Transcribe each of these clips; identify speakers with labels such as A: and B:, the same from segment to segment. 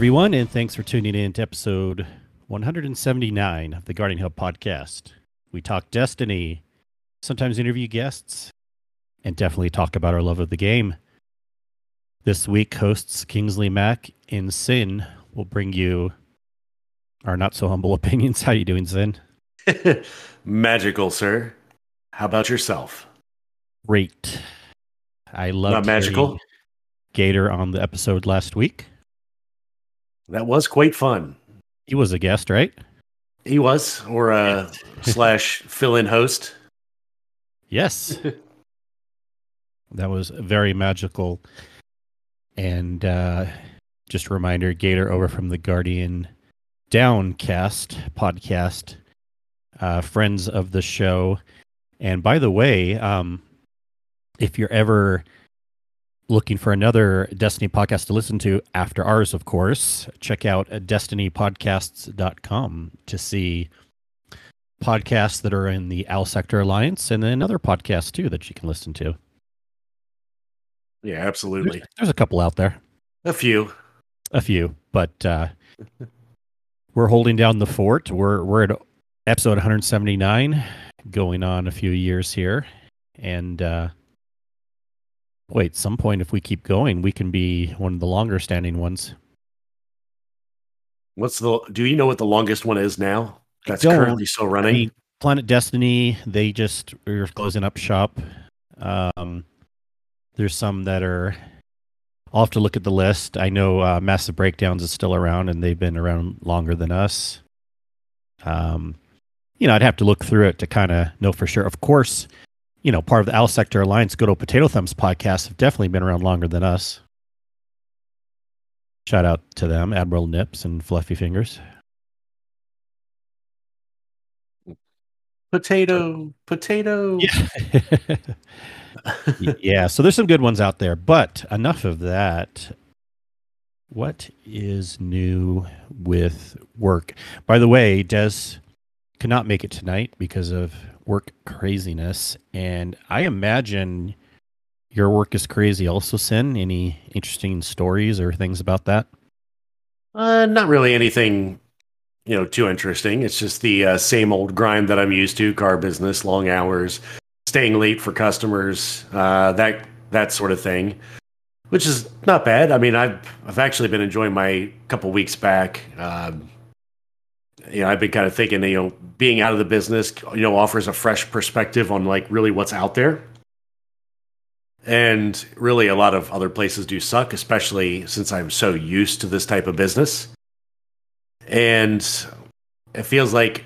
A: Everyone, and thanks for tuning in to episode 179 of the Guardian Hub podcast. We talk Destiny, sometimes interview guests, and definitely talk about our love of the game. This week, hosts Kingsley Mack and Sin will bring you our not so humble opinions. How you doing, Sin?
B: Magical, sir. How about yourself?
A: Great. I love
B: magical.
A: Gator on the episode last week.
B: That was quite fun.
A: He was a guest, right?
B: He was, or a slash fill-in host.
A: Yes. that was very magical. And uh, just a reminder Gator over from the Guardian Downcast podcast, uh, friends of the show. And by the way, um, if you're ever looking for another Destiny podcast to listen to after ours, of course, check out destinypodcasts.com to see podcasts that are in the Owl Sector Alliance and then other podcasts too that you can listen to.
B: Yeah, absolutely.
A: There's, there's a couple out there,
B: A few.
A: a few, but uh, we're holding down the fort. We're we're at episode 179, going on a few years here, and uh, wait, some point if we keep going, we can be one of the longer standing ones.
B: What's the? Do you know what the longest one is now? That's currently still
A: I
B: running.
A: mean, Planet Destiny, they just are closing up shop. Um, there's some that are. I'll have to look at the list. I know uh, Massive Breakdowns is still around, and they've been around longer than us. Um, you know, I'd have to look through it to kind of know for sure. Of course, you know, part of the Owl Sector Alliance, Good Old Potato Thumbs podcast have definitely been around longer than us. Shout out to them, Admiral Nips and Fluffy Fingers.
B: potato, potato.
A: Yeah. yeah, so there's some good ones out there, but enough of that. What is new with work? By the way, Des could not make it tonight because of work craziness, and I imagine your work is crazy also, Sin. Any interesting stories or things about that?
B: Uh, not really anything, you know, too interesting. It's just the uh, same old grind that I'm used to: car business, long hours, staying late for customers, uh, that that sort of thing. Which is not bad. I mean, I've I've actually been enjoying my couple weeks back. Um, you know, I've been kind of thinking, you know, being out of the business, you know, offers a fresh perspective on like really what's out there. And really, a lot of other places do suck, especially since I'm so used to this type of business. And it feels like,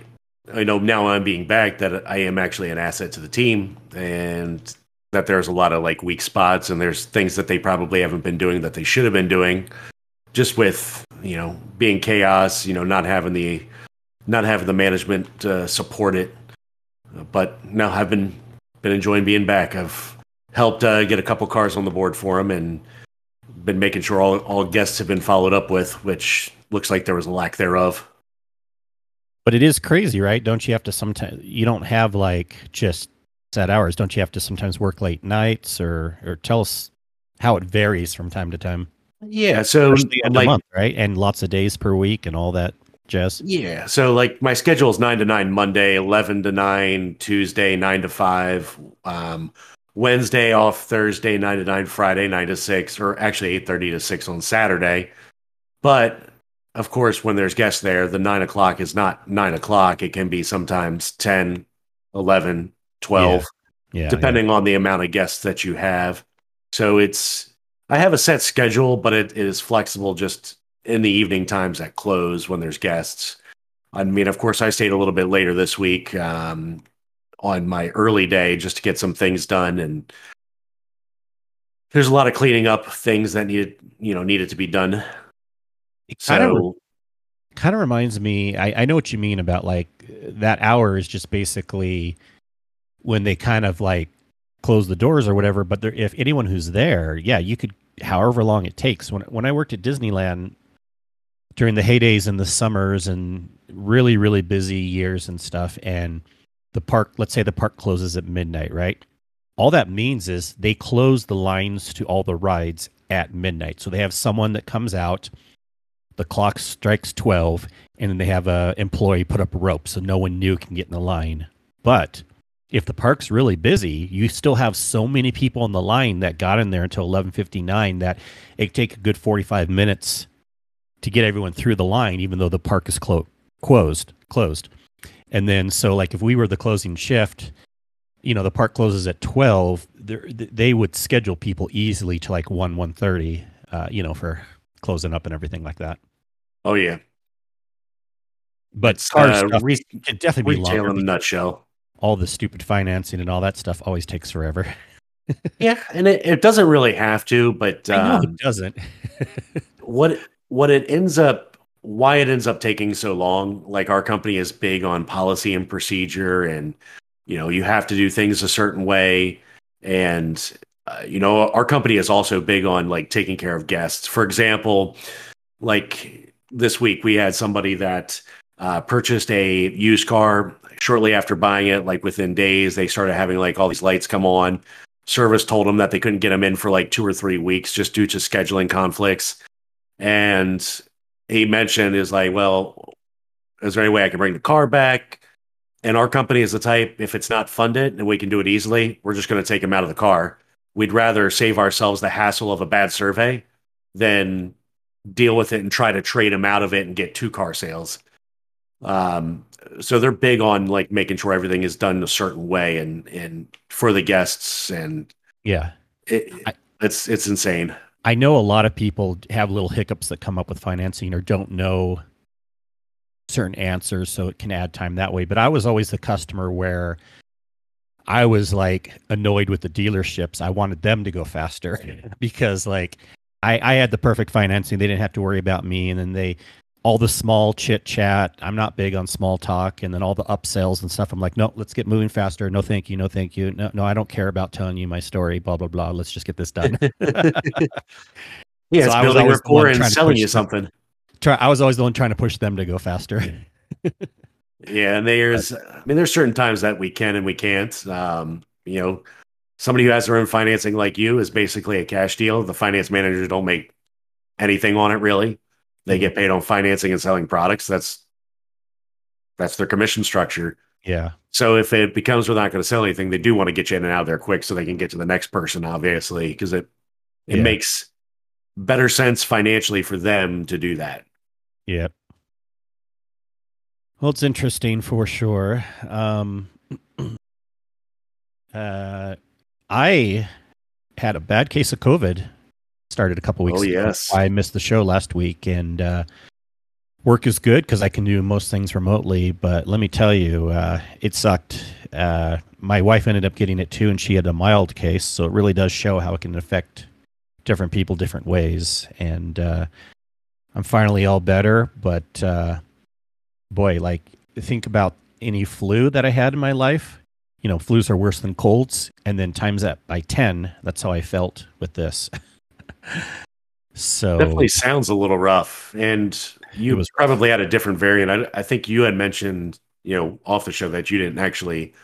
B: you know, now I'm being back that I am actually an asset to the team and that there's a lot of like weak spots and there's things that they probably haven't been doing that they should have been doing just with, you know, being chaos, you know, not having the, not having the management uh, support it. But now I've been, been enjoying being back. I've, helped uh, get a couple cars on the board for him and been making sure all, all guests have been followed up with, which looks like there was a lack thereof.
A: But it is crazy, right? Don't you have to sometimes you don't have like just set hours. Don't you have to sometimes work late nights or or tell us how it varies from time to time?
B: Yeah, so
A: Especially end
B: like
A: of month, right? And lots of days per week and all that jazz.
B: yeah, so like my schedule is nine to nine Monday, eleven to nine Tuesday, nine to five. Um, Wednesday off, Thursday nine to nine, Friday nine to six, or actually eight thirty to six on Saturday. But of course, when there's guests there, the nine o'clock is not nine o'clock. It can be sometimes 10, 11, 12,
A: Yeah.
B: depending on the amount of guests that you have. So it's, I have a set schedule, but it, it is flexible just in the evening times at close when there's guests. I mean, of course, I stayed a little bit later this week um, on my early day just to get some things done. And there's a lot of cleaning up things that needed, you know, needed to be done.
A: It kind of
B: So
A: kind of reminds me I, I know what you mean about like that hour is just basically when they kind of like close the doors or whatever but there, if anyone who's there yeah you could however long it takes. When when i worked at disneyland during the heydays and the summers and really really busy years and stuff and the park let's say the park closes at midnight right? All that means is they close the lines to all the rides at midnight. So they have someone that comes out the clock strikes 12 and then they have a employee put up a rope so no one new can get in the line. But if the park's really busy you still have so many people in the line that got in there until 11:59 that it take a good 45 minutes to get everyone through the line even though the park is clo- closed closed. And then so like if we were the closing shift you know the park closes at 12 they would schedule people easily to like 1 1.30 uh, you know for closing up and everything like that.
B: Oh yeah,
A: but car
B: uh,
A: stuff
B: re-
A: can definitely be
B: retail in a nutshell.
A: All the stupid financing and all that stuff always takes forever.
B: Yeah, and it, it doesn't really have to, but
A: I know
B: um,
A: it doesn't.
B: what what it ends up why it ends up taking so long like our company is big on policy and procedure and you know you have to do things a certain way. And uh, you know our company is also big on like taking care of guests. For example like this week we had somebody that uh, purchased a used car shortly after buying it like within days they started having like all these lights come on service told them that they couldn't get them in for like two or three weeks just due to scheduling conflicts and he mentioned is like, well, is there any way I can bring the car back? And our company is the type, if it's not funded and we can do it easily, we're just going to take him out of the car. We'd rather save ourselves the hassle of a bad survey than deal with it and try to trade him out of it and get two car sales. Um, so they're big on like making sure everything is done a certain way and and for the guests and
A: yeah
B: it,
A: I-
B: it's it's insane.
A: I know a lot of people have little hiccups that come up with financing or don't know certain answers, so it can add time that way. But I was always the customer where I was like annoyed with the dealerships. I wanted them to go faster because like I, I had the perfect financing. They didn't have to worry about me. And then they all the small chit chat. I'm not big on small talk, and then all the upsells and stuff. I'm like, no, let's get moving faster. No, thank you. No, thank you. No, no, I don't care about telling you my story. Blah blah blah. Let's just get this done.
B: Yeah,
A: So I was
B: building rapport and selling you
A: them.
B: something.
A: Try, I was always the one trying to push them to go faster.
B: Yeah, and there's, I mean, there's certain times that we can and we can't. Um, you know, somebody who has their own financing like you is basically a cash deal. The finance managers don't make anything on it really. They get paid on financing and selling products. That's that's their commission structure.
A: yeah,
B: So if it becomes we're not going to sell anything, they do want to get you in and out of there quick so they can get to the next person, obviously, because it it
A: Yeah.
B: makes better sense financially for them to do that.
A: yeah. Well, it's interesting for sure. Um, uh, I had a bad case of COVID. Started a couple weeks
B: Oh,
A: ago.
B: yes.
A: I missed the show last week, and uh, work is good because I can do most things remotely. But let me tell you, uh, it sucked. Uh, my wife ended up getting it too, and she had a mild case. So it really does show how it can affect different people different ways. And uh, I'm finally all better, but uh, boy, like think about any flu that I had in my life. You know, flus are worse than colds, and then times that by ten. That's how I felt with this. so
B: Definitely sounds a little rough. And you
A: was
B: probably had a different variant. I, I think you had mentioned, you know, off the show that you didn't actually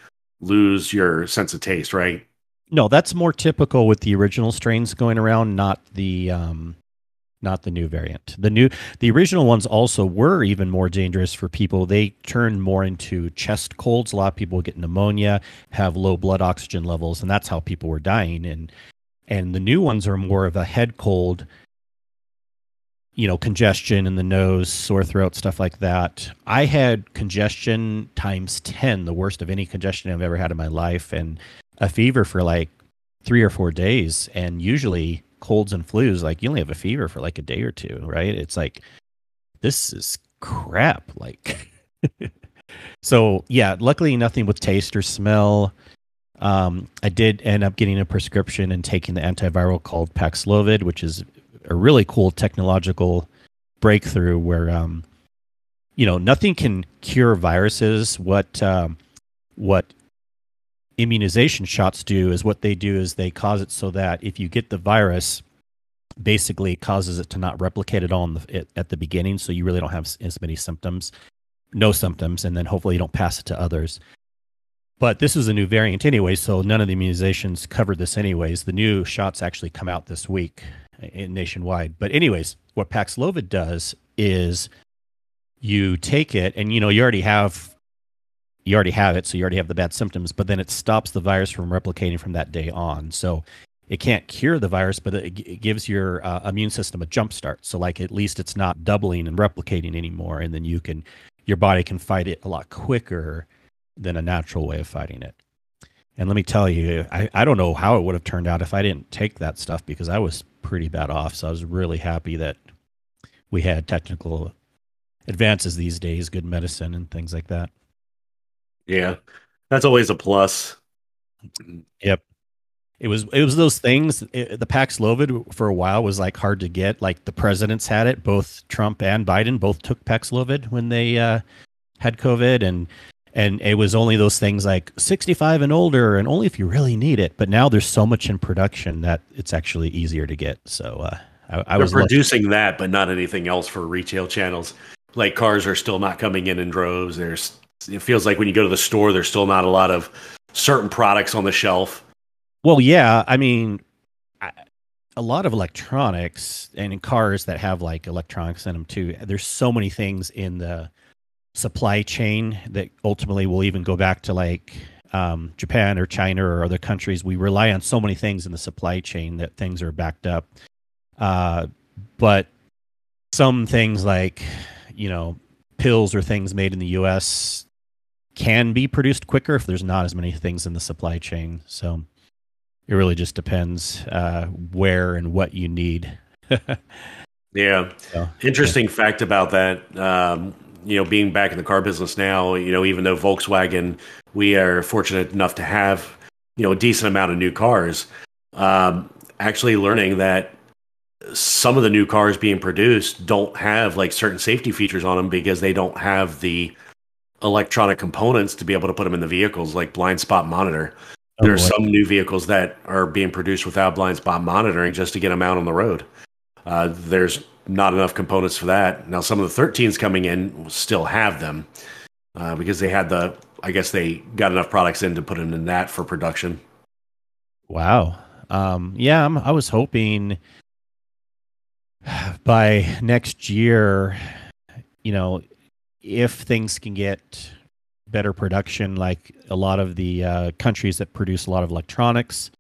B: lose your sense of taste, right?
A: No, that's more typical with the original strains going around, not the um, not the new variant. The new, the original ones also were even more dangerous for people. They turned more into chest colds. A lot of people get pneumonia, have low blood oxygen levels, and that's how people were dying. And and the new ones are more of a head cold. You know, congestion in the nose, sore throat, stuff like that. I had congestion times ten, the worst of any congestion I've ever had in my life, and a fever for like three or four days and usually colds and flus like you only have a fever for like a day or two right it's like this is crap like so yeah luckily nothing with taste or smell um, i did end up getting a prescription and taking the antiviral called paxlovid which is a really cool technological breakthrough where um, you know nothing can cure viruses. What um, what immunization shots do is what they do is they cause it so that if you get the virus basically it causes it to not replicate at all the, at the beginning. So you really don't have as many symptoms no symptoms and then hopefully you don't pass it to others but this is a new variant anyway so none of the immunizations covered this anyways. The new shots actually come out this week nationwide. But anyways what paxlovid does is you take it and you know you already have you already have it so you already have the bad symptoms but then it stops the virus from replicating from that day on. So it can't cure the virus but it, it gives your uh, immune system a jump start. So like at least it's not doubling and replicating anymore and then you can your body can fight it a lot quicker than a natural way of fighting it and let me tell you i, I don't know how it would have turned out if i didn't take that stuff because i was pretty bad off so i was really happy that we had technical advances these days, good medicine and things like that.
B: Yeah, that's always a plus.
A: Yep. It was it was those things. It, the Paxlovid for a while was like hard to get. Like the presidents had it. Both Trump and Biden both took Paxlovid when they uh, had COVID, and and it was only those things like 65 and older, and only if you really need it. But now there's so much in production that it's actually easier to get. So uh, I, I was
B: producing lucky. that, but not anything else for retail channels like cars are still not coming in in droves. There's it feels like when you go to the store, there's still not a lot of certain products on the shelf.
A: Well, yeah, I mean, a lot of electronics and in cars that have like electronics in them too. There's so many things in the supply chain that ultimately will even go back to like um, Japan or China or other countries. We rely on so many things in the supply chain that things are backed up. Uh, but some things like you know, pills or things made in the U.S. can be produced quicker if there's not as many things in the supply chain. So it really just depends uh, where and what you need.
B: yeah. So, Interesting yeah. fact about that. Um, you know, being back in the car business now, you know, even though Volkswagen, we are fortunate enough to have, you know, a decent amount of new cars. Um, actually learning that some of the new cars being produced don't have like certain safety features on them because they don't have the electronic components to be able to put them in the vehicles like blind spot monitor. Oh, there are some new vehicles that are being produced without blind spot monitoring just to get them out on the road. Uh, there's not enough components for that. Now, some of the 13s coming in still have them uh, because they had the, I guess they got enough products in to put them in that for production.
A: Wow. Um, yeah, I'm, I was hoping by next year, you know, if things can get better production, like a lot of the uh, countries that produce a lot of electronics,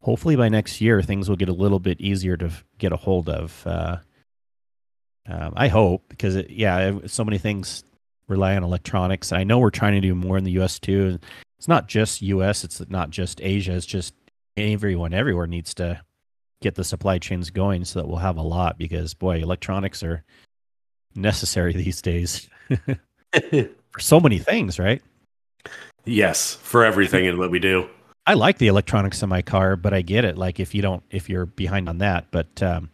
A: hopefully by next year things will get a little bit easier to get a hold of. Uh, um, I hope because it, yeah, so many things rely on electronics. I know we're trying to do more in the U.S. too. It's not just U.S. It's not just Asia. It's just everyone everywhere needs to get the supply chains going so that we'll have a lot because boy, electronics are necessary these days for so many things, right?
B: Yes, for everything in what we do.
A: I like the electronics in my car, but I get it. Like if you don't, if you're behind on that, but um,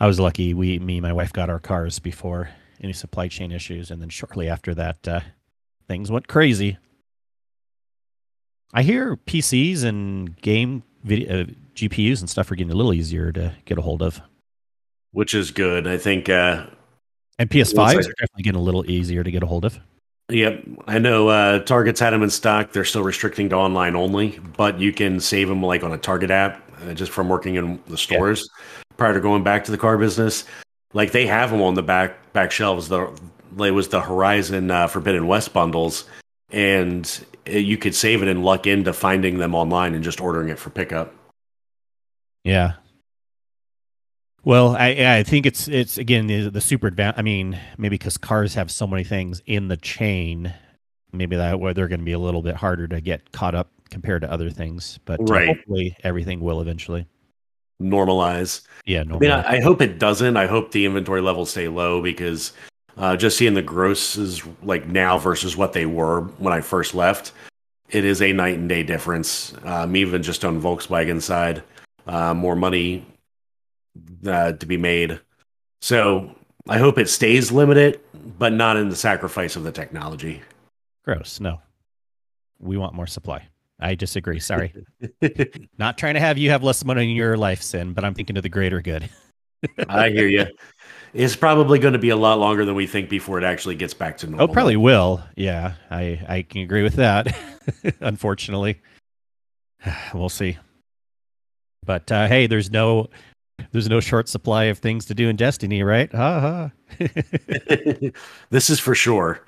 A: I was lucky. We, me, and my wife got our cars before any supply chain issues, and then shortly after that, uh, things went crazy. I hear PCs and game video uh, GPUs and stuff are getting a little easier to get a hold of,
B: which is good. I think. Uh,
A: and PS5s are definitely getting a little easier to get a hold of.
B: Yep, I know. Uh, Target's had them in stock. They're still restricting to online only, but you can save them like on a Target app uh, just from working in the stores yeah. Prior to going back to the car business. Like they have them on the back back shelves. The it was the Horizon uh, Forbidden West bundles, and you could save it and luck into finding them online and just ordering it for pickup.
A: Yeah. Well, I I think it's it's again the, the super advanced. I mean, maybe because cars have so many things in the chain, maybe that where they're going to be a little bit harder to get caught up compared to other things. But uh, right. hopefully, everything will eventually
B: normalize.
A: Yeah,
B: normalize. I mean, I, I, hope it doesn't. I hope the inventory levels stay low because uh, just seeing the grosses like now versus what they were when I first left, it is a night and day difference. Um, even just on Volkswagen side, uh, more money uh, to be made. So I hope it stays limited, but not in the sacrifice of the technology.
A: Gross. No, we want more supply. I disagree. Sorry. not trying to have you have less money in your life, Sin, but I'm thinking of the greater good.
B: I hear you It's probably going to be a lot longer than we think before it actually gets back to normal.
A: Oh, probably will. Yeah, I I can agree with that. Unfortunately, we'll see. But uh, hey, there's no There's no short supply of things to do in Destiny, right? Ha ha.
B: this is for sure.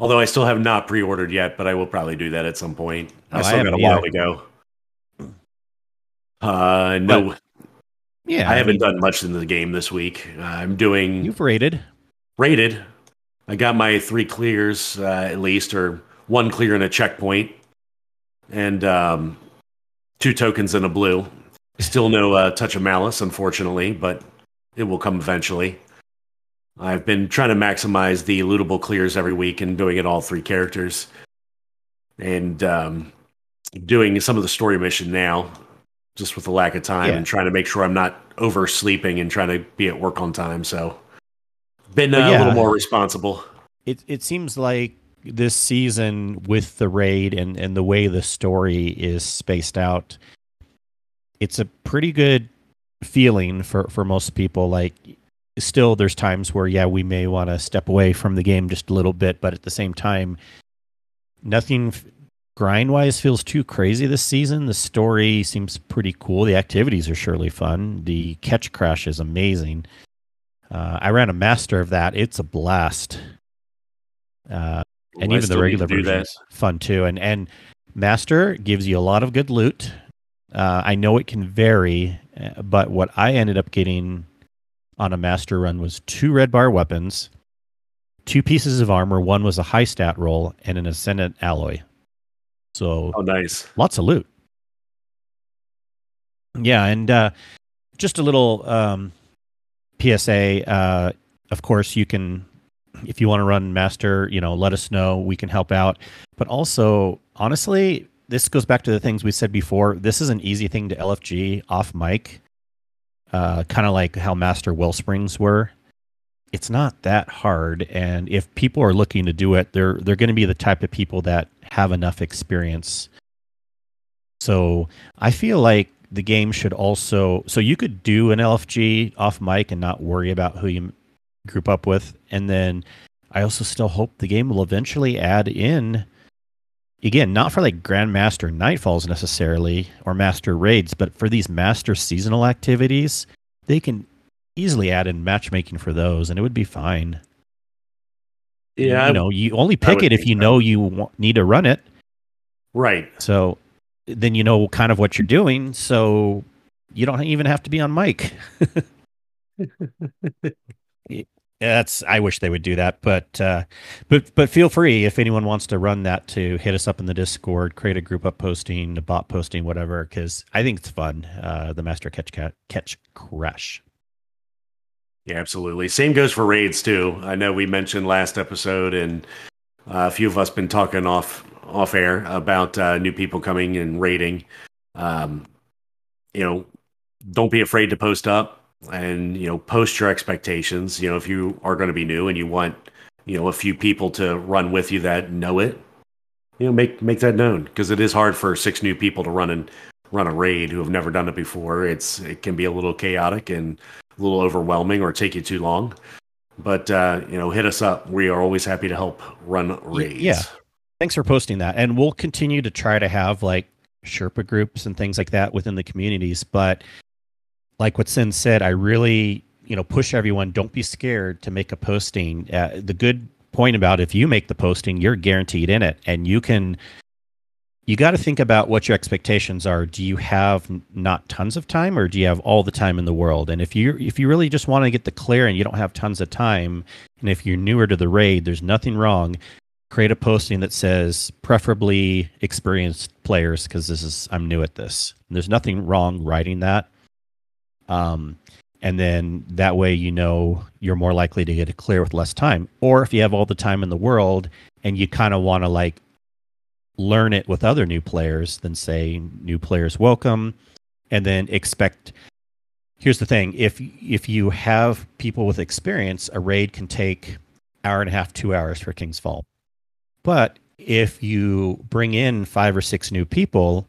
B: Although I still have not pre-ordered yet, but I will probably do that at some point.
A: Oh,
B: I
A: I
B: still got a while to go. Uh, no,
A: Yeah,
B: I haven't
A: mean,
B: done much in the game this week. Uh, I'm doing
A: You've rated.
B: rated. I got my three clears uh, at least, or one clear and a checkpoint, and um, two tokens and a blue. Still no uh, touch of malice, unfortunately, but it will come eventually. I've been trying to maximize the lootable clears every week and doing it all three characters, and um, doing some of the story mission now, just with the lack of time
A: Yeah.
B: and trying to make sure I'm not oversleeping and trying to be at work on time. So been uh, a little more responsible.
A: It it seems like this season with the raid and and the way the story is spaced out, it's a pretty good feeling for for most people. Like, still, there's times where yeah, we may want to step away from the game just a little bit, but at the same time, nothing grind wise feels too crazy this season. The story seems pretty cool. The activities are surely fun. The Ketchcrash is amazing. Uh, I ran a master of that. It's a blast. Uh, and even the regular version is fun too. And and master gives you a lot of good loot. Uh, I know it can vary, uh, but what I ended up getting on a master run was two red bar weapons, two pieces of armor. One was a high stat roll and an ascendant alloy. So
B: Oh, nice.
A: lots of loot. Yeah, and uh, just a little um, PSA. Uh, of course, you can, if you want to run master, you know, let us know. We can help out. But also, honestly, this goes back to the things we said before. This is an easy thing to LFG off mic, uh, kind of like how master wellsprings were. It's not that hard, and if people are looking to do it, they're they're going to be the type of people that have enough experience. So I feel like the game should also so you could do an LFG off mic and not worry about who you group up with, and then I also still hope the game will eventually add in again not for like grandmaster nightfalls necessarily or master raids but for these master seasonal activities they can easily add in matchmaking for those and it would be fine.
B: Yeah,
A: you know you only pick it if you know you want, need to run it.
B: Right.
A: so then you know kind of what you're doing so you don't even have to be on mic that's i wish they would do that but uh but but feel free if anyone wants to run that to hit us up in the discord create a group up posting a bot posting whatever because i think it's fun uh the master catch cat catch crash
B: Yeah, absolutely. Same goes for raids too. I know we mentioned last episode, and uh, a few of us been talking off off air about uh, new people coming and raiding. Um, you know, don't be afraid to post up and you know post your expectations. You know, if you are going to be new and you want you know a few people to run with you that know it, you know, make make that known because it is hard for six new people to run and run a raid who have never done it before. It's it can be a little chaotic and a little overwhelming or take you too long. But uh, you know, hit us up. We are always happy to help run raids.
A: yeah. thanks for posting that and we'll continue to try to have like sherpa groups and things like that within the communities but like what sin said i really you know push everyone don't be scared to make a posting uh, the good point about if you make the posting you're guaranteed in it and you can you got to think about what your expectations are do you have not tons of time or do you have all the time in the world and if you if you really just want to get the clear and you don't have tons of time and if you're newer to the raid there's nothing wrong create a posting that says preferably experienced players because this is I'm new at this. There's nothing wrong writing that. Um, and then that way you know you're more likely to get it clear with less time. Or if you have all the time in the world and you kind of want to like learn it with other new players, then say new players welcome, and then expect. Here's the thing: if if you have people with experience, a raid can take hour and a half, two hours for King's Fall. But if you bring in five or six new people,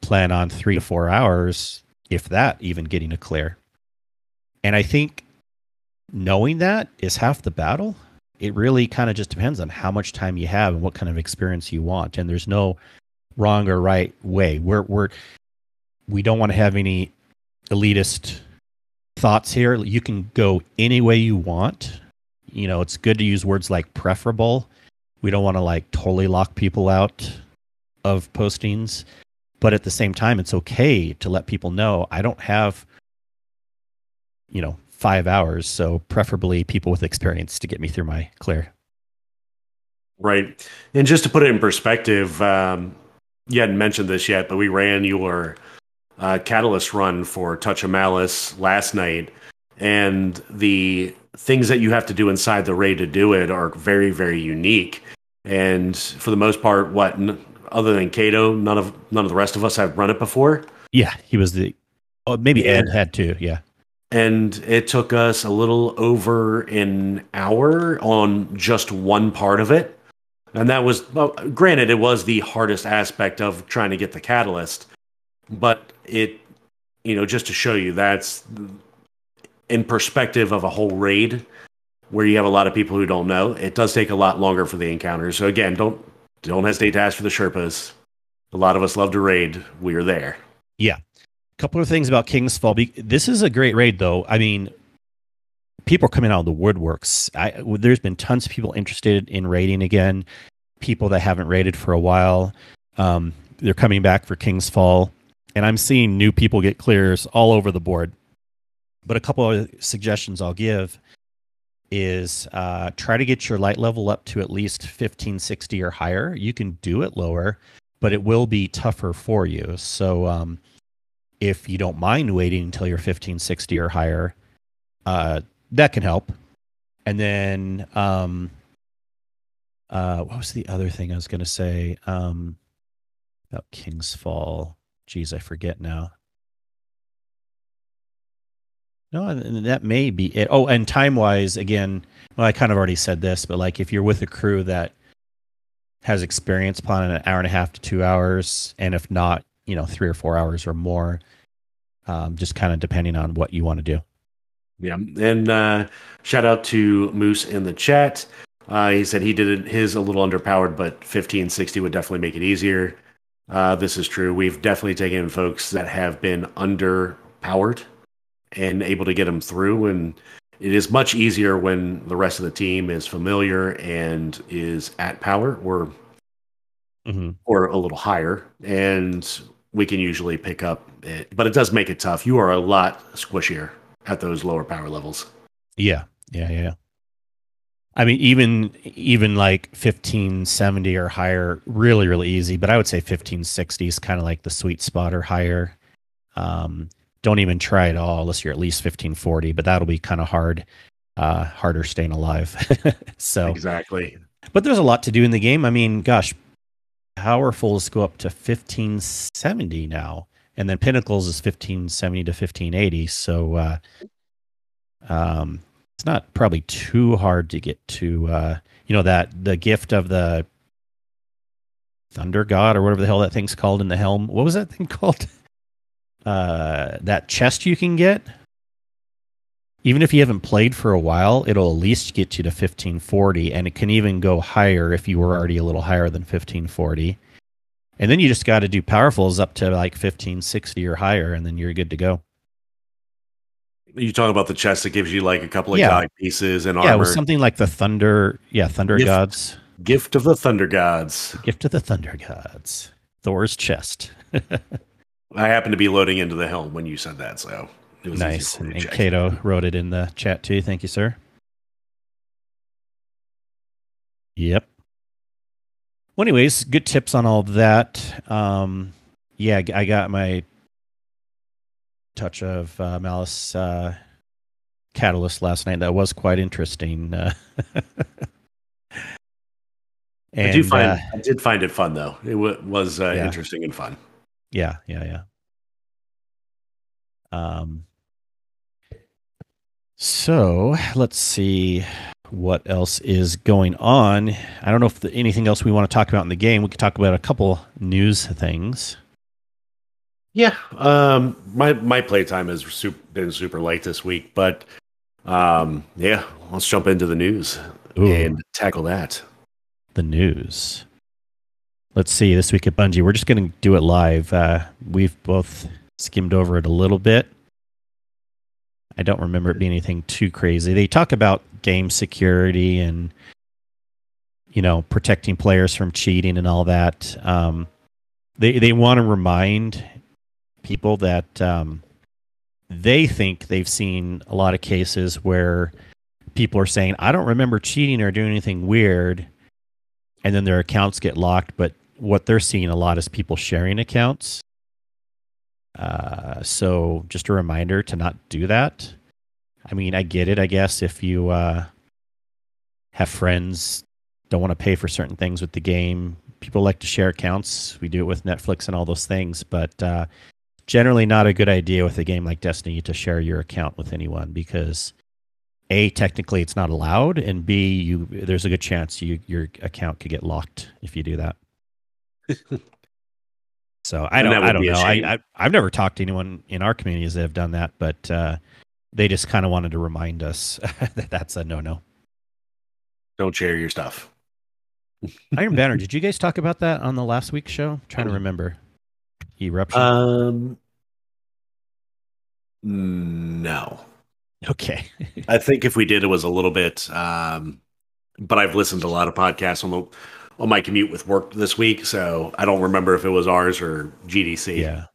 A: plan on three to four hours, if that, even getting a clear. And I think knowing that is half the battle. It really kind of just depends on how much time you have and what kind of experience you want. And there's no wrong or right way. We're we're we don't want to have any elitist thoughts here. You can go any way you want. You know, it's good to use words like preferable. We don't want to like totally lock people out of postings, but at the same time, it's okay to let people know I don't have, you know, five hours. So preferably people with experience to get me through my clear.
B: Right. And just to put it in perspective, um, you hadn't mentioned this yet, but we ran your uh, Catalyst run for Touch of Malice last night. And the things that you have to do inside the raid to do it are very, very unique. And for the most part, what other than Cato, none of none of the rest of us have run it before.
A: Yeah, he was the. Oh, maybe
B: Yeah.
A: Ed had to. Yeah.
B: and it took us a little over an hour on just one part of it and that was well, granted it was the hardest aspect of trying to get the catalyst but it you know just to show you that's in perspective of a whole raid where you have a lot of people who don't know it does take a lot longer for the encounters so again don't don't hesitate to ask for the sherpas a lot of us love to raid we're there Yeah.
A: A couple of things about King's Fall. This is a great raid, though. I mean, people are coming out of the woodworks. I, there's been tons of people interested in raiding again. People that haven't raided for a while, um, they're coming back for King's Fall, and I'm seeing new people get clears all over the board. But a couple of suggestions I'll give is uh, try to get your light level up to at least 1560 or higher. You can do it lower, but it will be tougher for you. So um, if you don't mind waiting until you're 1560 or higher, uh, that can help. And then, um, uh, what was the other thing I was going to say um, about King's Fall? Geez, I forget now. No, and- that may be it. Oh, and time wise, again, well, I kind of already said this, but like if you're with a crew that has experience planning an hour and a half to two hours, and if not, you know, three or four hours or more, um, just kind of depending on what you want to do.
B: Yeah, and uh, shout out to Moose in the chat. Uh, he said he did his a little underpowered, but 1560 would definitely make it easier. Uh, this is true. We've definitely taken folks that have been underpowered and able to get them through. And it is much easier when the rest of the team is familiar and is at power or
A: Mm-hmm.
B: or a little higher, and we can usually pick up it. But it does make it tough. You are a lot squishier at those lower power levels.
A: Yeah, yeah, yeah. I mean, even even like fifteen seventy or higher, really, really easy. But I would say fifteen sixty is kind of like the sweet spot or higher. Um, don't even try at all unless you're at least fifteen forty. But that'll be kind of hard, uh, harder staying alive. so,
B: Exactly.
A: but there's a lot to do in the game. I mean, gosh, powerfuls go up to fifteen seventy now, and then pinnacles is fifteen seventy to fifteen eighty. So, uh, um, it's not probably too hard to get to. Uh, you know that the gift of the thunder god or whatever the hell that thing's called in the helm. What was that thing called? Uh, that chest you can get. Even if you haven't played for a while, it'll at least get you to 1540, and it can even go higher if you were already a little higher than 1540. And then you just got to do powerfuls up to like 1560 or higher, and then you're good to go.
B: You talk about the chest that gives you like a couple of
A: Yeah.
B: guide pieces and
A: Yeah, it
B: armor.
A: was something like the thunder. Yeah, thunder
B: Gift.
A: gods.
B: Gift of the Thunder Gods.
A: Gift of the thunder gods. Thor's chest.
B: I happened to be loading into the helm when you said that, so it was
A: nice. And,
B: check.
A: Kato wrote it in the chat too. Thank you, sir. Yep. Well, anyways, good tips on all of that. Um, yeah, I got my touch of uh, malice uh, catalyst last night. That was quite interesting. Uh,
B: I do find
A: uh,
B: I did find it fun though. It w- was uh,
A: Yeah.
B: interesting and fun.
A: Yeah, yeah, yeah. Um so let's see what else is going on. I don't know if the, anything else we want to talk about in the game. We could talk about a couple news things.
B: Yeah, um, my my playtime has super, been super light this week, but um, yeah, let's jump into the news
A: Ooh.
B: and tackle that.
A: the news. Let's see this week at Bungie. We're just going to do it live. Uh, we've both skimmed over it a little bit. I don't remember it being anything too crazy. They talk about game security and you know protecting players from cheating and all that. Um, they they want to remind people that um, they think they've seen a lot of cases where people are saying, "I don't remember cheating or doing anything weird," and then their accounts get locked. But what they're seeing a lot is people sharing accounts. Uh, so just a reminder to not do that. I mean, I get it. I guess if you uh, have friends don't want to pay for certain things with the game, people like to share accounts. We do it with Netflix and all those things, but uh, generally not a good idea with a game like Destiny to share your account with anyone because a technically it's not allowed, and b you there's a good chance you your account could get locked if you do that. so I don't I don't know. I, I have never talked to anyone in our communities that have done that, but uh, they just kind of wanted to remind us that that's a no no.
B: Don't share your stuff.
A: Iron Banner. Did you guys talk about that on the last week's show? I'm trying to remember. Eruption.
B: Um. No.
A: Okay.
B: I think if we did, it was a little bit. Um, but I've listened to a lot of podcasts on the on my commute with work this week, so I don't remember if it was ours or GDC.
A: Yeah.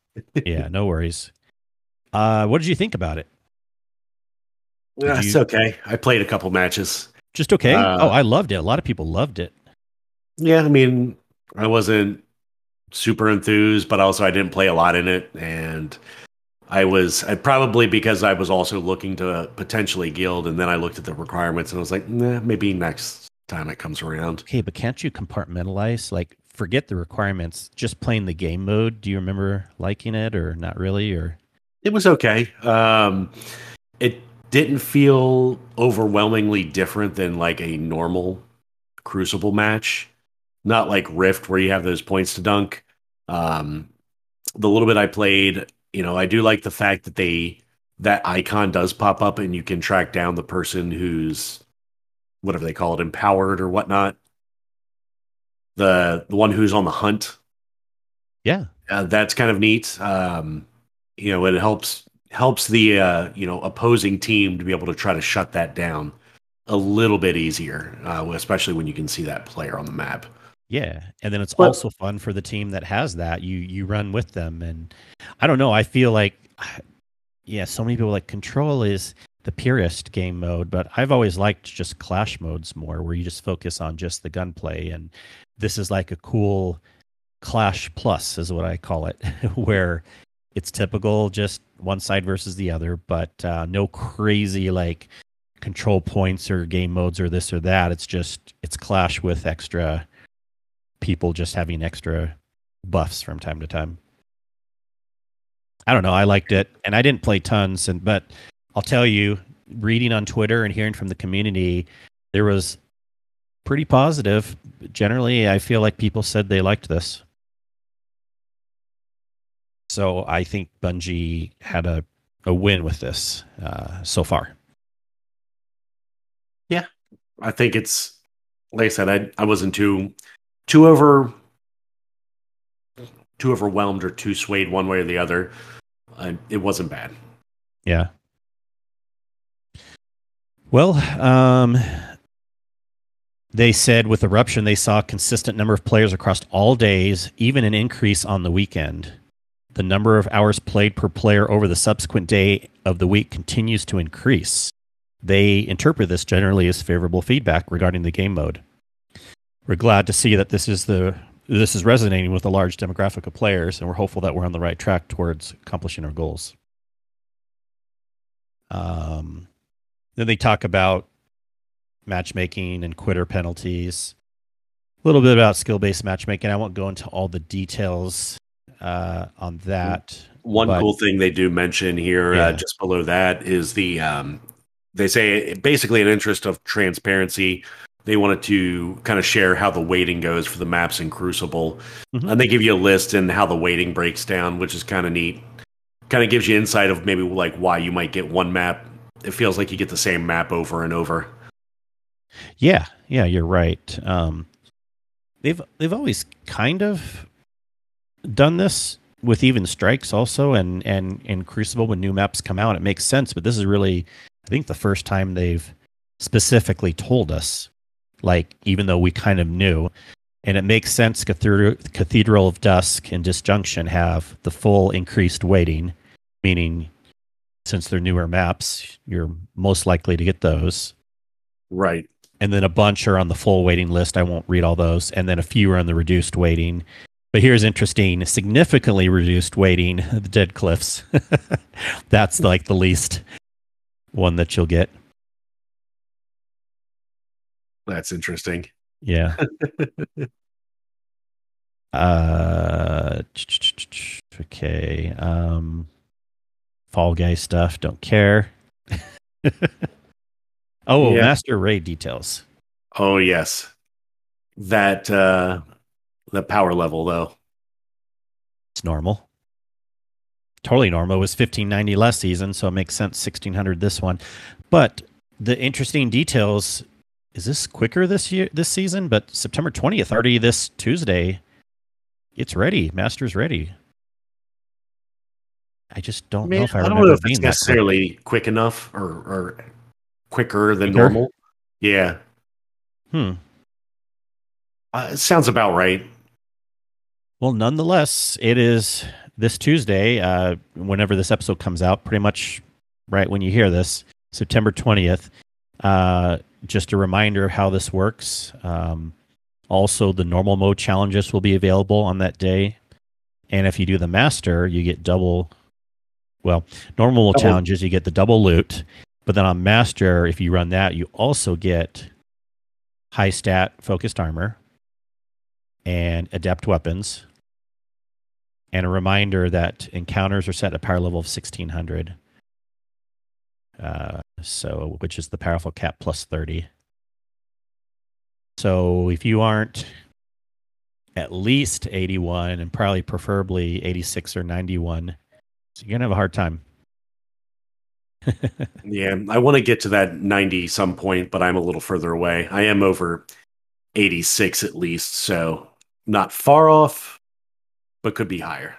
A: Yeah. No worries. Uh, what did you think about it?
B: Yeah, it's okay. I played a couple matches.
A: Just okay. Uh, oh, I loved it. A lot of people loved it.
B: Yeah, I mean, I wasn't super enthused, but also I didn't play a lot in it, and I was I probably because I was also looking to potentially guild, and then I looked at the requirements and I was like, nah, maybe next time it comes around.
A: Okay, but can't you compartmentalize? Like, forget the requirements, just playing the game mode. Do you remember liking it or not really? Or
B: it was okay. Um, it didn't feel overwhelmingly different than like a normal Crucible match. Not like Rift where you have those points to dunk. Um, the little bit I played, you know, I do like the fact that they that icon does pop up and you can track down the person who's whatever they call it, empowered or whatnot. The the one who's on the hunt.
A: Yeah,
B: uh, that's kind of neat. Um, you know, it helps helps the uh, you know opposing team to be able to try to shut that down a little bit easier, uh, especially when you can see that player on the map.
A: Yeah, and then it's but, also fun for the team that has that. You you run with them, and I don't know. I feel like, yeah, so many people like control is the purest game mode, but I've always liked just clash modes more, where you just focus on just the gunplay, and this is like a cool clash plus, is what I call it, where it's typical just one side versus the other, but uh, no crazy like control points or game modes or this or that. It's just it's clash with extra people just having extra buffs from time to time. I don't know. I liked it, and I didn't play tons, and but I'll tell you, reading on Twitter and hearing from the community, there was pretty positive. Generally, I feel like people said they liked this. So I think Bungie had a, a win with this uh, so far.
B: Yeah, I think it's like I said. I I wasn't too too over too overwhelmed or too swayed one way or the other. Uh, it wasn't bad.
A: Yeah. Well, um, they said with eruption they saw a consistent number of players across all days, even an increase on the weekend. The number of hours played per player over the subsequent day of the week continues to increase. They interpret this generally as favorable feedback regarding the game mode we're glad to see that this is the this is resonating with a large demographic of players, and we're hopeful that we're on the right track towards accomplishing our goals. Um, then they talk about matchmaking and quitter penalties. A little bit about skill based matchmaking. I won't go into all the details uh, on that.
B: One but, cool thing they do mention here, uh, yeah. uh, just below that, is the um, they say basically an interest of transparency they wanted to kind of share how the weighting goes for the maps in Crucible. Mm-hmm. And they give you a list and how the weighting breaks down, which is kind of neat. Kind of gives you insight of maybe like why you might get one map. It feels like you get the same map over and over.
A: Yeah, yeah, you're right. Um, they've they've always kind of done this with even strikes also and and in Crucible when new maps come out, it makes sense. But this is really, I think, the first time they've specifically told us, like even though we kind of knew, and it makes sense. Cathedral, Cathedral of Dusk and Disjunction have the full increased weighting, meaning since they're newer maps, you're most likely to get those.
B: Right.
A: And then a bunch are on the full weighting list. I won't read all those. And then a few are on the reduced weighting. But here's interesting significantly reduced weighting the Dead Cliffs. That's like the least one that you'll get.
B: That's interesting.
A: Yeah. uh, okay. Um, Fall Guy stuff. Don't care. oh, yeah. Master Raid details.
B: Oh yes, that uh, the power level though.
A: It's normal. Totally normal. It was fifteen ninety last season, so it makes sense. Sixteen hundred this one, but the interesting details is this quicker this year this season? But September twentieth, already this Tuesday, it's ready. Master's ready. I just don't know if I, I don't know if it's
B: necessarily quick. quick. enough or, or quicker than quicker? normal. Yeah.
A: Hmm.
B: Uh, it sounds about right.
A: Well, nonetheless, it is this Tuesday. Uh, whenever this episode comes out, pretty much right when you hear this, September twentieth. Uh, just a reminder of how this works. Um, also, the normal mode challenges will be available on that day. And if you do the master, you get double. Well, normal double. challenges, you get the double loot. But then on master, if you run that, you also get high stat focused armor and adept weapons. And a reminder that encounters are set at power level of 1600. Uh, so which is the powerful cap plus 30. So if you aren't at least 81 and probably preferably 86 or 91, so you're going to have a hard time.
B: yeah, I want to get to that 90 some point, but I'm a little further away. I am over 86 at least, so not far off, but could be higher.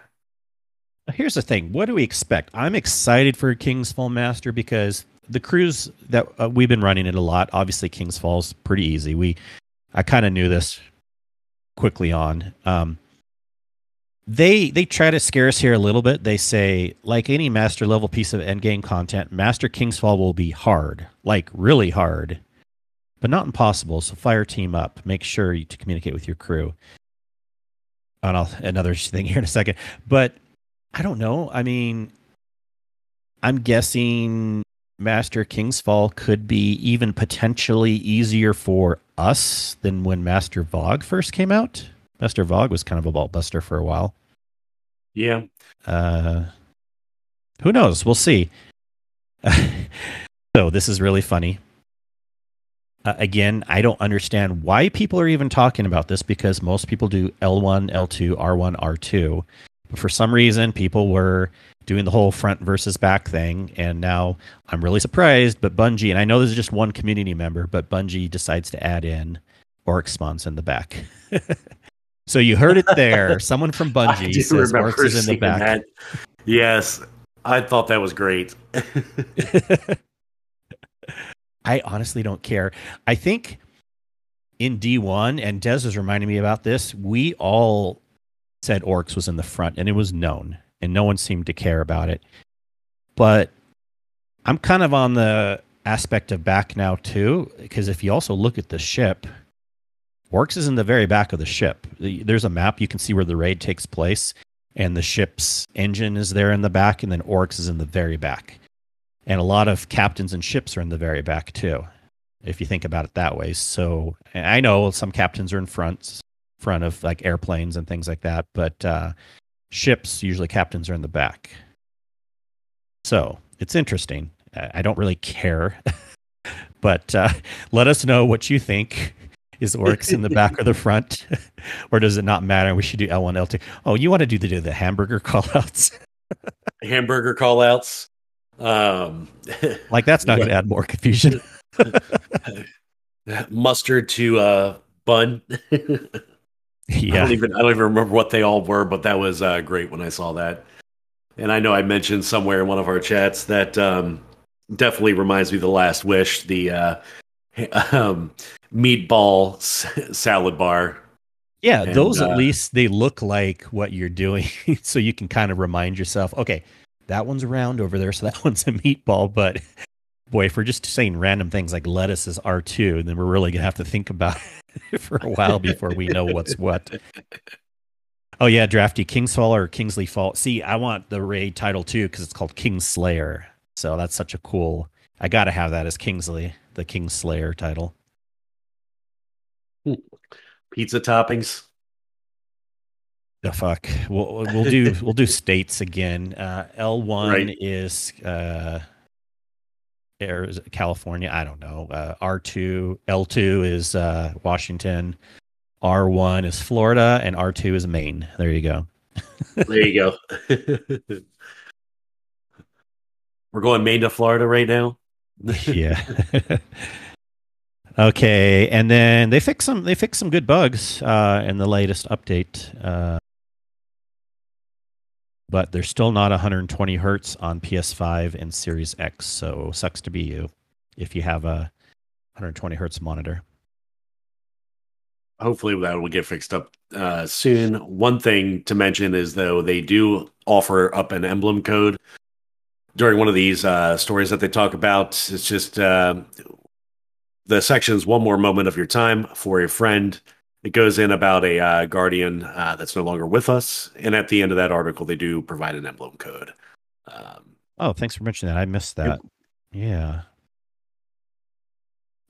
A: Here's the thing. What do we expect? I'm excited for King's Fall Master because the crews that uh, we've been running it a lot. Obviously, Kings Fall's pretty easy. We, I kind of knew this quickly on. Um, they they try to scare us here a little bit. They say like any master level piece of end game content, Master King's Fall will be hard, like really hard, but not impossible. So fire team up. Make sure you to communicate with your crew. And I'll, another thing here in a second, but I don't know. I mean, I'm guessing Master King's Fall could be even potentially easier for us than when Master Vogue first came out. Master Vogue was kind of a vault buster for a while.
B: Yeah.
A: Uh, who knows? We'll see. so this is really funny. Uh, again, I don't understand why people are even talking about this because most people do L1, L2, R1, R2. But for some reason, people were doing the whole front versus back thing. And now I'm really surprised, but Bungie, and I know this is just one community member, but Bungie decides to add in Oryx spawns in the back. so you heard it there. Someone from Bungie says Oryx is in the back. That.
B: Yes, I thought that was great.
A: I honestly don't care. I think in D1, and Des was reminding me about this, we all said Oryx was in the front, and it was known and no one seemed to care about it. But I'm kind of on the aspect of back now too, because if you also look at the ship, Oryx is in the very back of the ship. There's a map you can see where the raid takes place, and the ship's engine is there in the back, and then Oryx is in the very back. And a lot of captains and ships are in the very back too, if you think about it that way. So I know some captains are in front, front of like airplanes and things like that, but uh, ships, usually captains are in the back. So it's interesting. I don't really care, but uh, let us know what you think. Is Oryx in the back or the front, or does it not matter? We should do L one, L two. Oh, you want to do the do the hamburger callouts?
B: hamburger callouts. Um,
A: like that's not going to add more confusion.
B: Mustard to uh, bun.
A: Yeah.
B: I don't even I don't even remember what they all were, but that was uh, great when I saw that. And I know I mentioned somewhere in one of our chats that um, definitely reminds me of the Last Wish, the uh, um, meatball s- salad bar.
A: Yeah,
B: And,
A: those
B: uh,
A: at least they look like what you're doing, so you can kind of remind yourself, okay, that one's round over there, so that one's a meatball. But boy, if we're just saying random things like lettuce is R two, then we're really gonna have to think about it for a while before we know what's what. Oh yeah, drafty Kingsfall or Kingsley Fall. See, I want the raid title too because it's called Kingslayer. So that's such a cool. I gotta have that as Kingsley, the Kingslayer title.
B: Pizza toppings.
A: The fuck. We'll we'll do we'll do states again. Uh, L one
B: Right.
A: is uh, Arizona, California. I don't know. Uh, R two L two is uh, Washington. R one is Florida, and R two is Maine. There you go.
B: There you go. We're going Maine to Florida right now.
A: Yeah. okay, and then they fix some they fix some good bugs uh, in the latest update. Uh, but they're still not 120 hertz on PS5 and Series X, so sucks to be you if you have a 120 hertz monitor.
B: Hopefully that will get fixed up uh, soon. One thing to mention is though they do offer up an emblem code during one of these uh, stories that they talk about. It's just uh, the section's one more moment of your time for a friend. It goes in about a uh, guardian uh, that's no longer with us, and at the end of that article, they do provide an emblem code. Um,
A: Oh, thanks for mentioning that. I missed that. Yeah.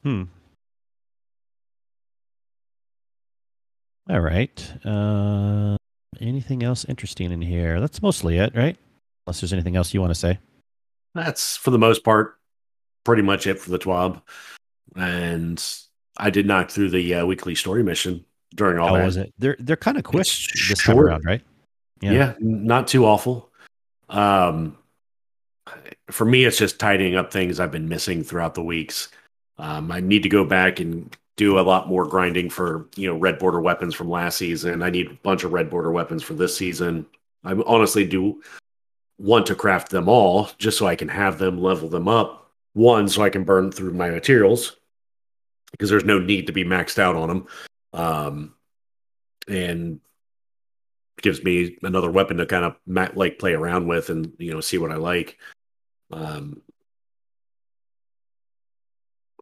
A: Hmm. All right. Uh, anything else interesting in here? That's mostly it, right? Unless there's anything else you want to say.
B: That's for the most part pretty much it for the TWAB. And I did knock through the uh, weekly story mission during all
A: How
B: that.
A: was it? They're they're kind of quick
B: It's
A: this time around, right?
B: Yeah. not too awful. Um, for me, it's just tidying up things I've been missing throughout the weeks. Um, I need to go back and do a lot more grinding for you know red border weapons from last season. I need a bunch of red border weapons for this season. I honestly do want to craft them all just so I can have them level them up. One, so I can burn through my materials because there's no need to be maxed out on them. Um, and gives me another weapon to kind of ma- like play around with and you know see what I like. Um,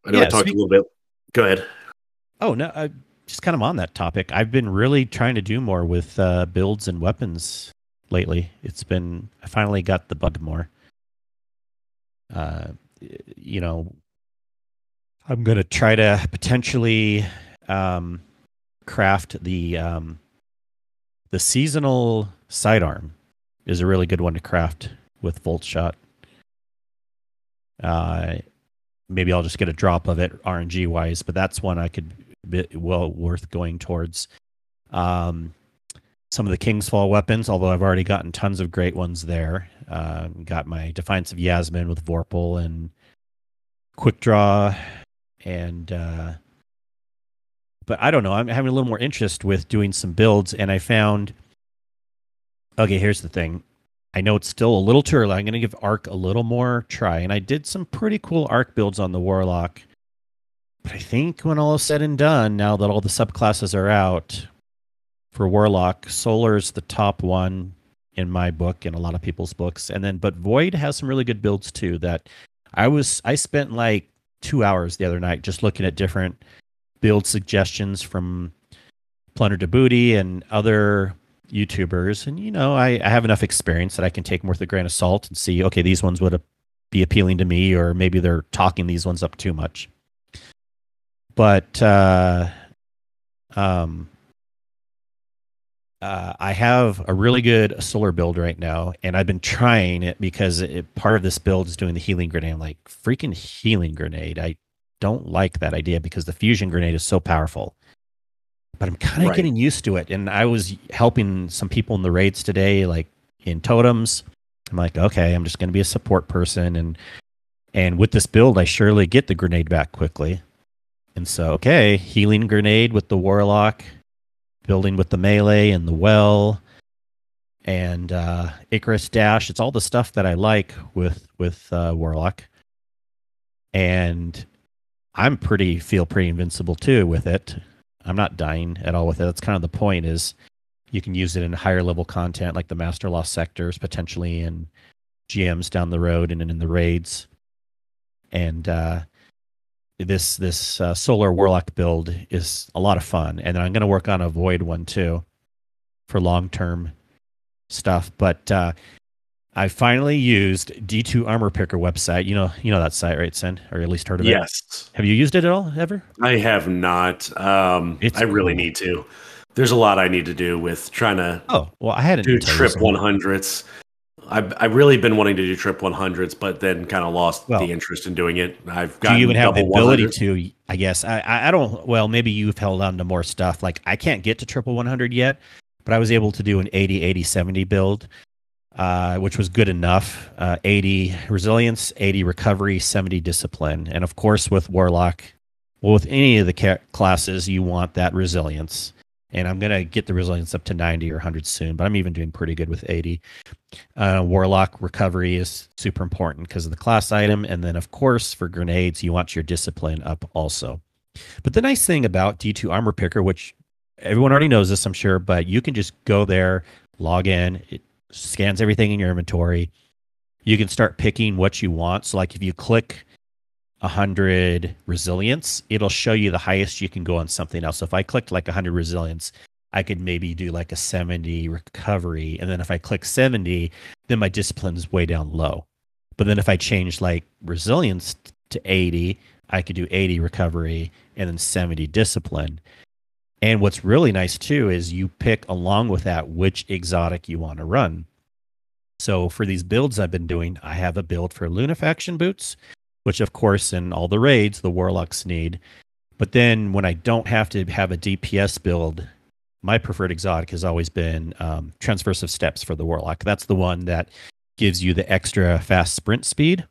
B: I know I talked
A: speak-
B: a little bit. Go ahead.
A: Oh no, I, just kind of on that topic. I've been really trying to do more with uh, builds and weapons lately. It's been I finally got the bug more. Uh, you know, I'm gonna try to potentially um, craft the um, the seasonal sidearm is a really good one to craft with Volt Shot. Uh, maybe I'll just get a drop of it RNG wise, but that's one I could be well worth going towards. Um, some of the King's Fall weapons, although I've already gotten tons of great ones there. Uh, got my Defiance of Yasmin with Vorpal and Quick Draw, and uh, but I don't know. I'm having a little more interest with doing some builds, and I found. Okay, here's the thing. I know it's still a little too early. I'm going to give Arc a little more try, and I did some pretty cool Arc builds on the Warlock. But I think when all is said and done, now that all the subclasses are out for Warlock, Solar's the top one in my book and a lot of people's books. And then, but Void has some really good builds too. That I was, I spent like two hours the other night just looking at different build suggestions from Plunder to Booty and other YouTubers. And, you know, I, I have enough experience that I can take them with a grain of salt and see, okay, these ones would be appealing to me, or maybe they're talking these ones up too much. But, uh, um, uh, I have a really good solar build right now, and I've been trying it because it, part of this build is doing the healing grenade. I'm like, freaking healing grenade. I don't like that idea because the fusion grenade is so powerful. But I'm kind of
B: Right.
A: getting used to it. And I was helping some people in the raids today, like in totems. I'm like, okay, I'm just going to be a support person, and and with this build, I surely get the grenade back quickly. And so, okay, healing grenade with the warlock building with the melee and the well and uh, Icarus Dash. It's all the stuff that I like with with uh, Warlock, and I'm pretty feel pretty invincible too with it. I'm not dying at all with it. That's kind of the point. Is you can use it in higher level content like the Master Lost sectors potentially and GMs down the road and in the raids. And uh, this this uh, Solar Warlock build is a lot of fun, and then I'm going to work on a Void one too for long term stuff. But uh, I finally used D2 Armor Picker website. You know, you know that site, right, Sen? Or at least heard of
B: yes.
A: it?
B: Yes.
A: Have you used it at all ever?
B: I have not. Um, I really
A: cool.
B: need to. There's a lot I need to do with trying to
A: Oh, well, I hadn't
B: do trip
A: recently.
B: 100s. I've, I've really been wanting to do trip 100s, but then kind of lost
A: Well,
B: the interest in doing it. I've got.
A: Do you even have the ability
B: 100s.
A: to? I guess I, I I don't. Well, maybe you've held on to more stuff. Like I can't get to triple 100 yet, but I was able to do an 80 80 70 build, uh, which was good enough. Uh, 80 resilience, 80 recovery, 70 discipline, and of course with warlock, well, with any of the ca- classes, you want that resilience. And I'm gonna get the resilience up to 90 or 100 soon, but I'm even doing pretty good with 80. Uh, warlock recovery is super important because of the class item, and then of course for grenades, you want your discipline up also. But the nice thing about D2 Armor Picker, which everyone already knows this, I'm sure, but you can just go there, log in, it scans everything in your inventory. You can start picking what you want. So, like if you click 100 resilience, it'll show you the highest you can go on something else. So, if I clicked like 100 resilience, I could maybe do like a 70 recovery. And then if I click 70, then my discipline's way down low. But then if I change like resilience to 80, I could do 80 recovery and then 70 discipline. And what's really nice too is you pick along with that which exotic you want to run. So for these builds I've been doing, I have a build for Lunafaction boots, which of course in all the raids the warlocks need. But then when I don't have to have a DPS build, my preferred exotic has always been um, Transversive Steps for the warlock. That's the one that gives you the extra fast sprint speed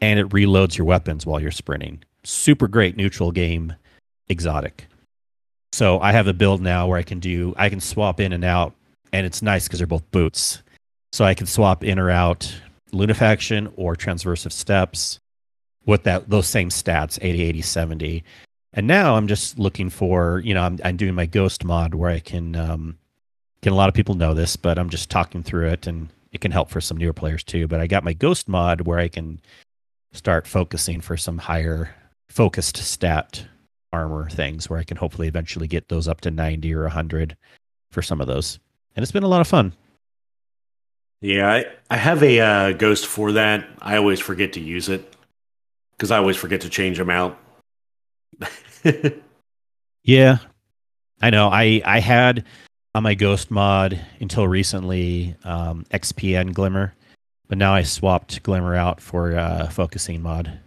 A: and it reloads your weapons while you're sprinting. Super great neutral game exotic. So I have a build now where I can do I can swap in and out, and it's nice because they're both boots. So I can swap in or out Lunafaction or Transversive Steps with that those same stats 80 80 70 and now i'm just looking for you know i'm, I'm doing my ghost mod where i can um can a lot of people know this but i'm just talking through it and it can help for some newer players too. But i got my ghost mod where i can start focusing for some higher focused stat armor things where i can hopefully eventually get those up to 90 or 100 for some of those. And it's been a lot of fun.
B: Yeah, I, I have a uh, ghost for that. I always forget to use it because I always forget to change them out.
A: Yeah, I know. I I had on my Ghost mod until recently um, XPN Glimmer, but now I swapped Glimmer out for uh, focusing mod.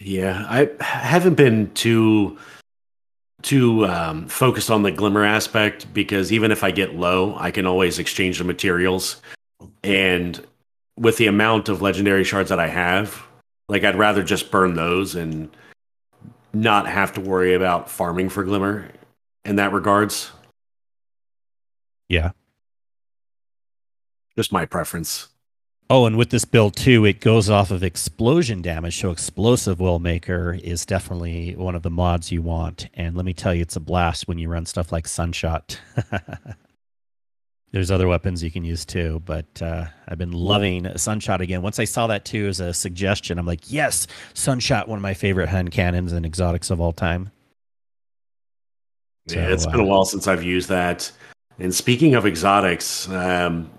B: yeah, I haven't been too too um, focused on the glimmer aspect because even if I get low, I can always exchange the materials. And with the amount of legendary shards that I have, like I'd rather just burn those and not have to worry about farming for glimmer in that regards.
A: Yeah.
B: Just my preference.
A: Oh, and with this build too, it goes off of explosion damage. So explosive Wellmaker is definitely one of the mods you want. And let me tell you, it's a blast when you run stuff like Sunshot. There's other weapons you can use too, but uh, I've been loving Sunshot again. Once I saw that too as a suggestion, I'm like, yes, Sunshot, one of my favorite hand cannons and exotics of all time.
B: Yeah,
A: So,
B: it's been a
A: uh,
B: while since I've used that. And speaking of exotics, um,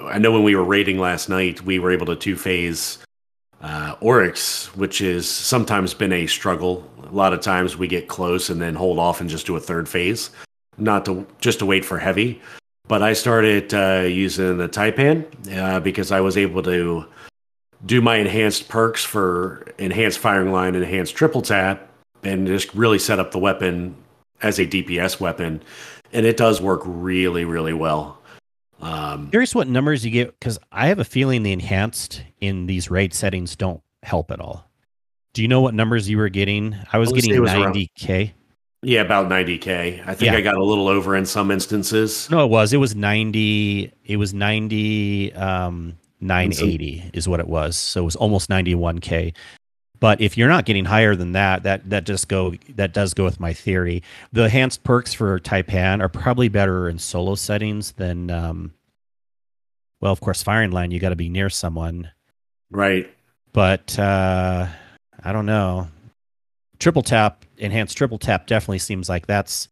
B: I know when we were raiding last night, we were able to two phase uh, Oryx, which has sometimes been a struggle. A lot of times we get close and then hold off and just do a third phase, not to just to wait for heavy. But I started uh, using the Taipan uh, because I was able to do my enhanced perks for enhanced firing line and enhanced triple tap, and just really set up the weapon as a DPS weapon, and it does work really, really well. Um,
A: Curious what numbers you get because I have a feeling the enhanced in these raid settings don't help at all. Do you know what numbers you were getting? I was
B: I would say
A: getting
B: it was around-
A: 90k.
B: Yeah, about 90k. I think
A: Yeah.
B: I got a little over in some instances.
A: No, it was. It was 90. It was 90. Um, 980 is what it was. So it was almost 91k. But if you're not getting higher than that, that that just go that does go with my theory. The enhanced perks for Taipan are probably better in solo settings than. Um, well, of course, firing line you got to be near someone,
B: Right.
A: but uh, I don't know. Triple tap, enhanced triple tap definitely seems like that's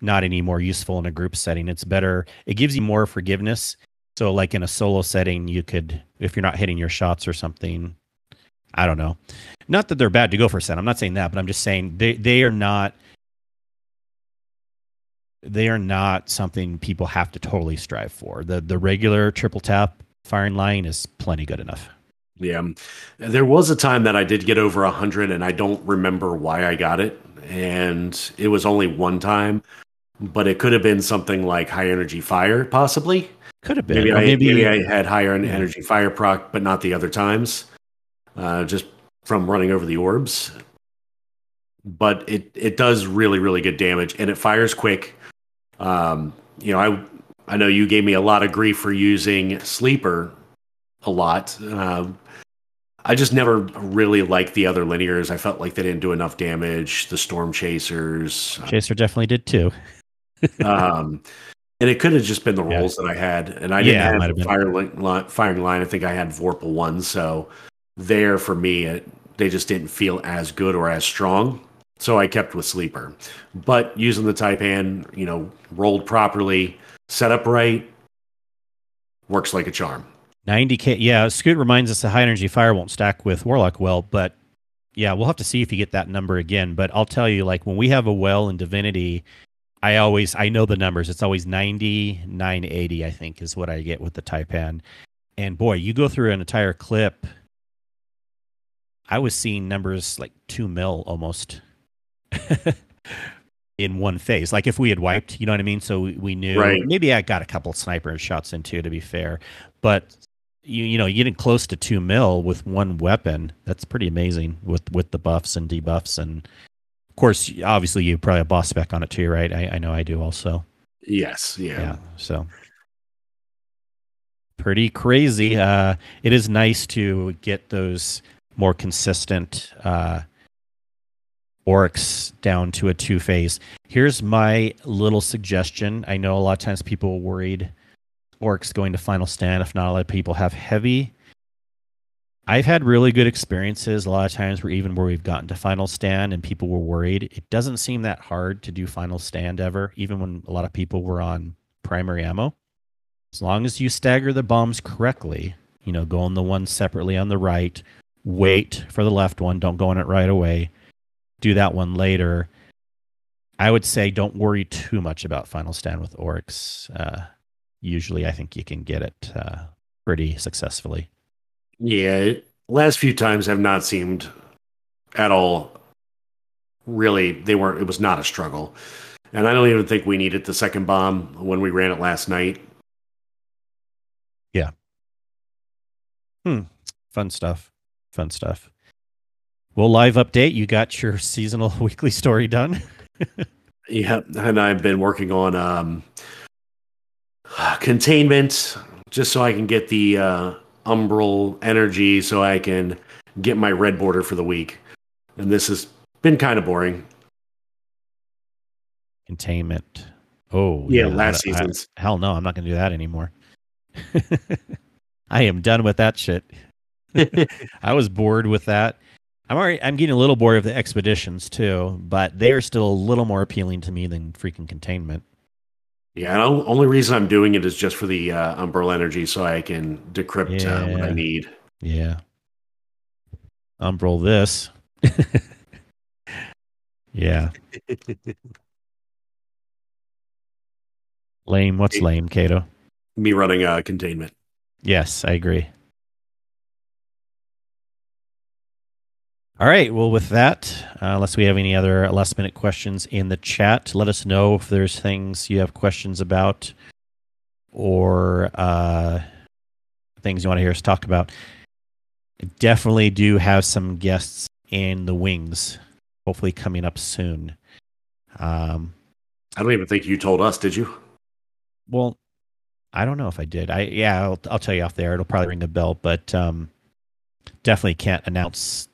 A: not any more useful in a group setting. It's better. It gives you more forgiveness. So, like in a solo setting, you could, if you're not hitting your shots or something, I don't know. Not that they're bad to go for a set. I'm not saying that, but I'm just saying they they are not. They are not something people have to totally strive for. The the regular triple tap firing line is plenty good enough.
B: Yeah. There was a time that I did get over 100 and I don't remember why I got it. And it was only one time, but it could have been something like high energy fire, possibly.
A: Could have been.
B: Maybe, I,
A: maybe,
B: maybe I had higher energy fire proc, but not the other times, uh, just from running over the orbs. But it, it does really, really good damage and it fires quick. Um, you know, I, I know you gave me a lot of grief for using sleeper a lot. Um, I just never really liked the other linears. I felt like they didn't do enough damage. The storm chasers,
A: Chaser definitely did too.
B: um, and it could have just been the
A: Yeah.
B: rolls that I had, and I didn't
A: Yeah,
B: have
A: have
B: the fire line, firing line. I think I had Vorpal one, so there for me, it, they just didn't feel as good or as strong. So I kept with sleeper, but using the Taipan, you know, rolled properly, set up right, works like a charm.
A: 90k. Yeah, Scoot reminds us the high energy fire won't stack with Warlock well, but yeah, we'll have to see if you get that number again. But I'll tell you, like when we have a well in Divinity, I always I know the numbers. It's always 90, 980, I think, is what I get with the Taipan. And boy, you go through an entire clip. I was seeing numbers like two mil almost in one phase. Like if we had wiped, you know what I mean? So we, we knew
B: Right.
A: maybe I got a couple sniper shots in too, to be fair. But you you know, getting close to two mil with one weapon, that's pretty amazing with with the buffs and debuffs and of course obviously you probably have boss spec on it too, right? I, I know I do also.
B: Yes, yeah.
A: Yeah. So pretty crazy. Uh, it is nice to get those more consistent uh, Oryx down to a two phase. Here's my little suggestion. I know a lot of times people are worried Oryx going to final stand if not a lot of people have heavy. I've had really good experiences a lot of times where even where we've gotten to final stand and people were worried. It doesn't seem that hard to do final stand ever, even when a lot of people were on primary ammo. As long as you stagger the bombs correctly, you know, go on the one separately on the right, wait for the left one, don't go on it right away, do that one later. I would say don't worry too much about final stand with Oryx. Uh, usually, I think you can get it uh, pretty successfully.
B: Yeah, last few times have not seemed at all really they weren't it was not a struggle. And I don't even think we needed the second bomb when we ran it last night. Yeah. Hmm.
A: Fun stuff. Fun stuff. Well, live update. You got your seasonal weekly story done.
B: Yeah, and I've been working on um containment just so I can get the uh umbral energy so I can get my red border for the week. And this has been kind of boring.
A: Containment. Oh,
B: Yeah,
A: I-
B: last season.
A: hell no, I'm not going to do that anymore. I am done with that shit. I was bored with that. I'm already, I'm getting a little bored of the expeditions too, but they are still a little more appealing to me than freaking containment.
B: Yeah, the only reason I'm doing it is just for the uh, umbral energy so I can decrypt uh, what I need.
A: Yeah. Umbral this. yeah. Lame. What's lame, Kato?
B: Me running uh, containment.
A: Yes, I agree. All right. Well, with that, uh, unless we have any other last minute questions in the chat, let us know if there's things you have questions about or uh, things you want to hear us talk about. Definitely do have some guests in the wings, hopefully coming up soon. Um,
B: I don't even think you told us, did you?
A: well, I don't know if I did. I yeah, I'll, I'll tell you off there. It'll probably ring a bell, but um, definitely can't announce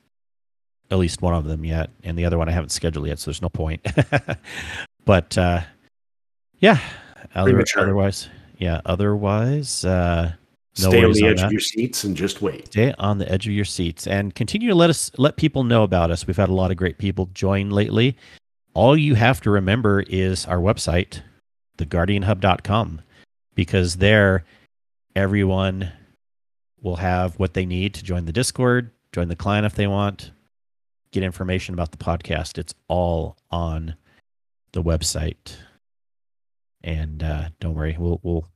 A: at least one of them yet, and the other one I haven't scheduled yet, so there's no point. but uh, yeah, other, otherwise, yeah, otherwise, uh, No
B: Stay on the edge
A: that.
B: of your seats and just wait.
A: stay on the edge of your seats and continue to let us let people know about us. We've had a lot of great people join lately. All you have to remember is our website, theguardianhub.com, because there everyone will have what they need to join the Discord, join the client if they want, get information about the podcast. It's all on the website. And uh, don't worry, we'll we'll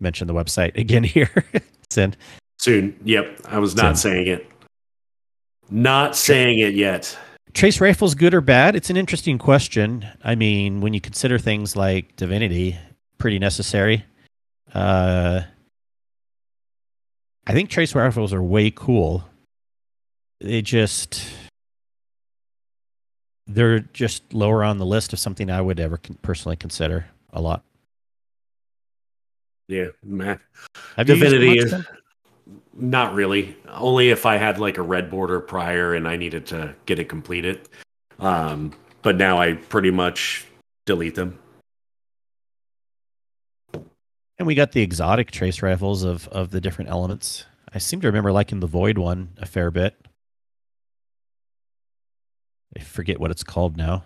A: mention the website again here. Send
B: Soon. Yep. I was not
A: Soon.
B: saying it. Not saying it yet.
A: trace rifles good or bad it's an interesting question i mean when you consider things like divinity pretty necessary uh i think trace rifles are way cool they just they're just lower on the list of something i would ever personally consider a lot
B: Yeah. Meh.
A: Have you used
B: Divinity is not really. Only if I had like a red border prior and I needed to get it completed. Um, but now I pretty much delete them.
A: and we got the exotic trace rifles of of the different elements i seem to remember liking the void one a fair bit I forget what it's called now.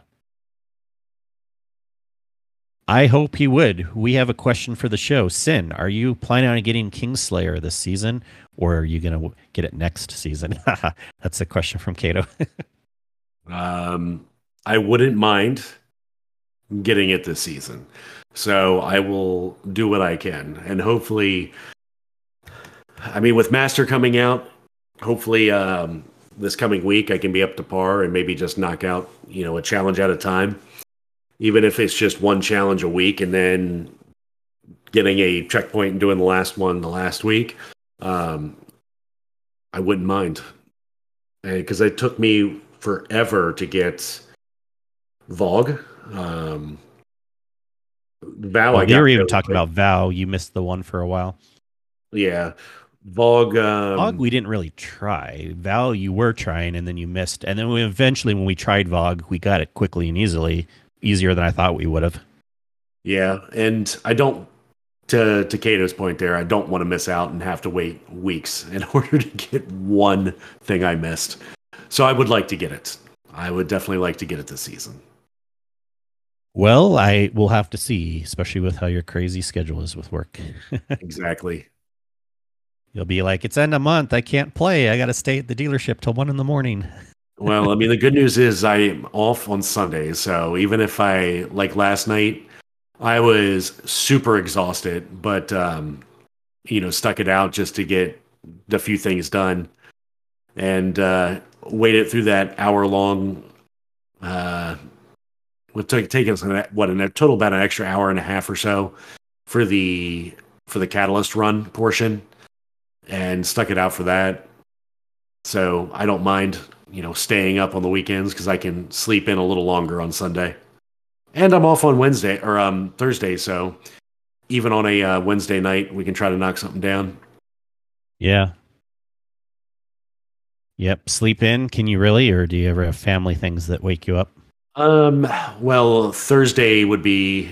A: I hope he would. We have a question for the show. Sin, are you planning on getting Kingslayer this season, or are you going to get it next season? That's a question from Cato.
B: Um, I wouldn't mind getting it this season. So I will do what I can. And hopefully, I mean, with Master coming out, hopefully um, this coming week I can be up to par and maybe just knock out, you know, a challenge at a time. Even if it's just one challenge a week and then getting a checkpoint and doing the last one the last week, um, I wouldn't mind. Because it took me forever to get Vogue. Um, Vow, I
A: well,
B: got
A: you were even talking about Vow. You missed the one for a while.
B: Yeah. Vogue. Um,
A: Vogue, we didn't really try. Val, you were trying, and then you missed. And then we eventually, when we tried Vogue, we got it quickly and easily, easier than I thought we would have.
B: Yeah, and I don't. To to Cato's point, there, I don't want to miss out and have to wait weeks in order to get one thing I missed. So I would like to get it. I would definitely like to get it this season.
A: Well, I will have to see, especially with how your crazy schedule is with work.
B: exactly.
A: You'll be like, it's end of month. I can't play. I got to stay at the dealership till one in the morning.
B: Well, I mean, the good news is I'm off on Sundays. So even if I, like last night, I was super exhausted, but, um, you know, stuck it out just to get the few things done and uh, waited through that hour long. Uh, would take take us what in a total about an extra hour and a half or so for the for the catalyst run portion, and stuck it out for that. So I don't mind, you know, staying up on the weekends because I can sleep in a little longer on Sunday, and I'm off on Wednesday or um Thursday. So even on a uh, Wednesday night, we can try to knock something down.
A: Yeah. Yep. Sleep in. Can you really? Or do you ever have family things that wake you up?
B: Um, well, Thursday would be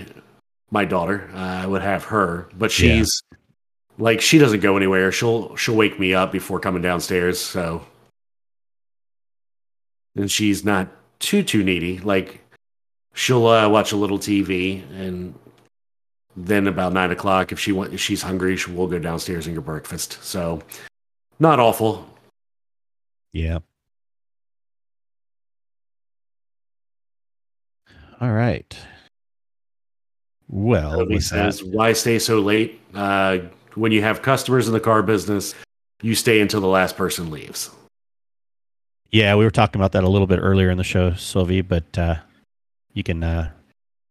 B: my daughter. Uh, I would have her, but she's like she doesn't go anywhere. She'll she'll wake me up before coming downstairs. So, and she's not too too needy. Like she'll uh, watch a little TV, and then about nine o'clock, if she want, if she's hungry, she will go downstairs and get breakfast. So, not awful.
A: Yeah. All right. Well, that,
B: says why stay so late uh, when you have customers in the car business. You stay until the last person leaves.
A: yeah, we were talking about that a little bit earlier in the show, Sylvie, but uh, you can uh,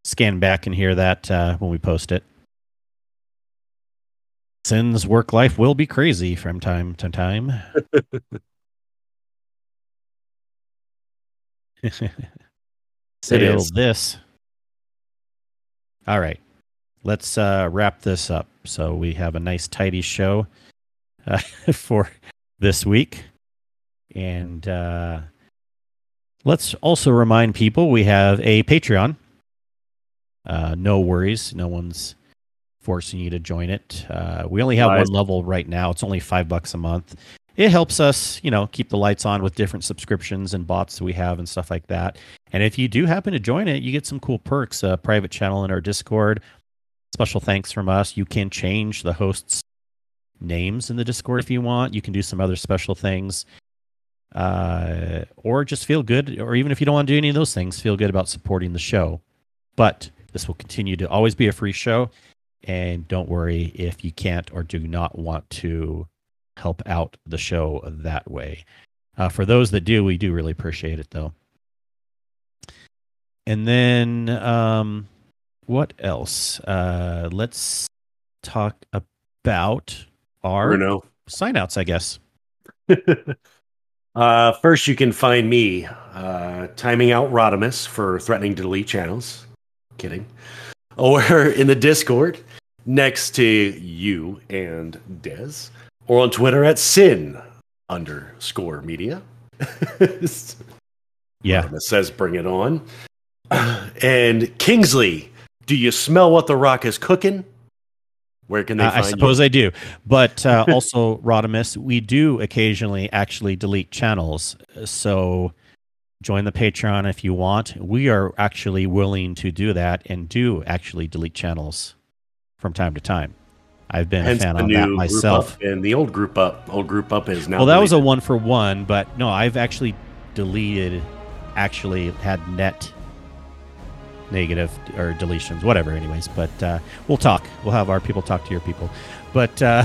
A: scan back and hear that uh, when we post it. Sin's work life will be crazy from time to time. sail this. All right. Let's uh, wrap this up. So we have a nice, tidy show uh, for this week. And uh, let's also remind people we have a Patreon. Uh, no worries. No one's forcing you to join it. Uh, we only have
B: Nice.
A: one level right now. It's only five bucks a month. It helps us, you know, keep the lights on with different subscriptions and bots that we have and stuff like that. And if you do happen to join it, you get some cool perks. A private channel in our Discord. Special thanks from us. You can change the hosts' names in the Discord if you want. You can do some other special things. Uh, or just feel good, or even if you don't want to do any of those things, feel good about supporting the show. But this will continue to always be a free show. And don't worry if you can't or do not want to help out the show that way. Uh, for those that do, we do really appreciate it, though. And then, um, what else? Uh, let's talk about our
B: Bruno.
A: signouts, I guess.
B: uh, first, you can find me uh, timing out Rodimus for threatening to delete channels. Kidding. Or in the Discord next to you and Dez. Or on Twitter at sin underscore media.
A: Yeah.
B: Rodimus says bring it on. And Kingsley, do you smell what the rock is cooking? Where can they
A: Uh, I suppose I do. But uh, also, Rodimus, we do occasionally actually delete channels. So join the Patreon if you want. We are actually willing to do that and do actually delete channels from time to time. I've been
B: Hence
A: a fan on that myself.
B: and the old group up. Old group up is now.
A: Well, that was a one for one, but no, I've actually deleted, actually had net negative or deletions, whatever, anyways. But uh, we'll talk. We'll have our people talk to your people. But uh,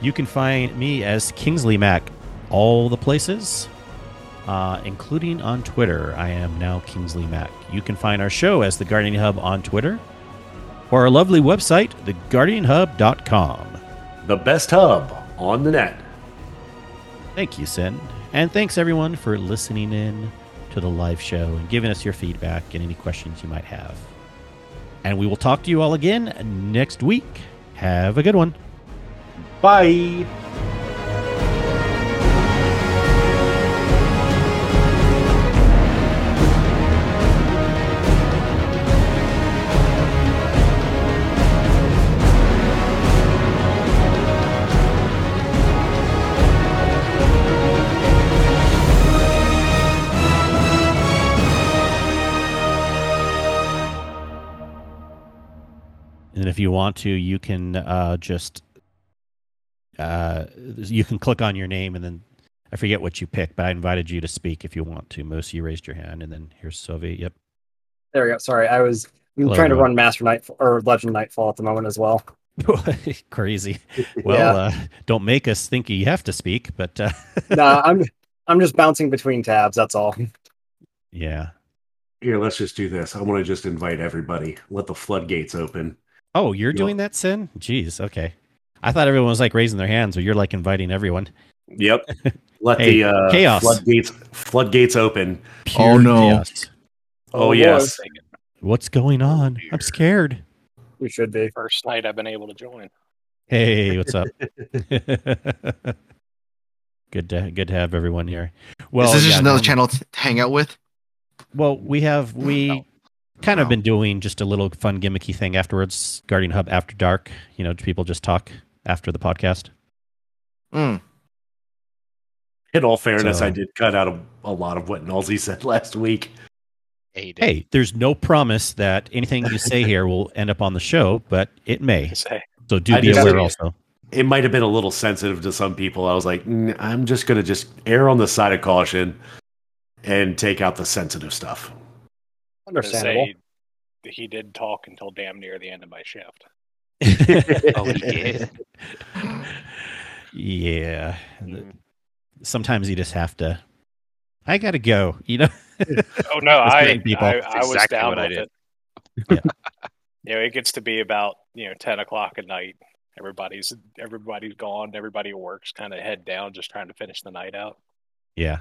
A: you can find me as Kingsley Mac all the places, uh, including on Twitter. I am now Kingsley Mac. You can find our show as The Guardian Hub on Twitter or our lovely website, theguardianhub.com.
B: the best hub on the net.
A: Thank you, Sin. And thanks everyone for listening in to the live show and giving us your feedback and any questions you might have. And we will talk to you all again next week. Have a good one.
B: Bye.
A: If you want to, you can uh, just uh, you can click on your name and then I forget what you picked, but I invited you to speak if you want to. Most you raised your hand, and then here's Sylvie. Yep.
C: There we go. Sorry, I was I'm
A: Hello,
C: trying to
A: everyone.
C: run Master Night or Legend Nightfall at the moment as well.
A: Crazy. Well,
C: Yeah.
A: uh, don't make us think you have to speak, but uh,
C: nah, I'm I'm just bouncing between tabs. That's all.
A: yeah.
B: Here, let's just do this. I want to just invite everybody. Let the floodgates open.
A: Oh, you're
B: Yeah.
A: doing that, Sin? Jeez. Okay. I thought everyone was like raising their hands, but you're like inviting everyone.
B: Yep. Let
A: Hey,
B: the uh,
A: chaos.
B: floodgates floodgates open.
A: Pure
D: Oh, no.
A: chaos.
B: Oh,
C: boy.
B: yes.
A: What's going on? I'm scared.
C: We should be.
E: First night I've been able to join.
A: Hey, what's up? good to good to have everyone here. Well,
D: is this just another
A: no-
D: channel to hang out with?
A: Well, we have we
E: No.
A: Kind of
D: Oh.
A: been doing just a little fun gimmicky thing afterwards. Guardian Hub after dark. You know, people just talk after the podcast.
D: Mm.
B: In all fairness,
A: So-
B: I did cut out a, a lot of what Nalzi said last week.
E: Hey,
A: Hey, there's no promise that anything you say here will end up on the show, but it may. So do
B: I
A: be aware also.
B: It might have been a little sensitive to some people. I was like, "Mm, I'm just going to just err on the side of caution and take out the sensitive stuff.
E: To
C: Understandable.
E: say he did talk until damn near the end of my shift.
F: Oh, he did.
A: yeah.
E: Mhm.
A: Sometimes you just have to. I gotta go. You know.
E: Oh no,
A: With
E: I,
A: certain people.
E: I,
F: That's
E: I was
F: exactly
E: down
F: what I
E: with
F: did.
E: it.
A: Yeah.
E: you know, it gets to be about you know ten o'clock at night. Everybody's everybody's gone. Everybody works kind of head down, just trying to finish the night out.
A: Yeah.